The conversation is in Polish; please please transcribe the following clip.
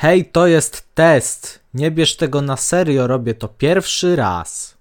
Hej, to jest test. Nie bierz tego na serio, robię to pierwszy raz.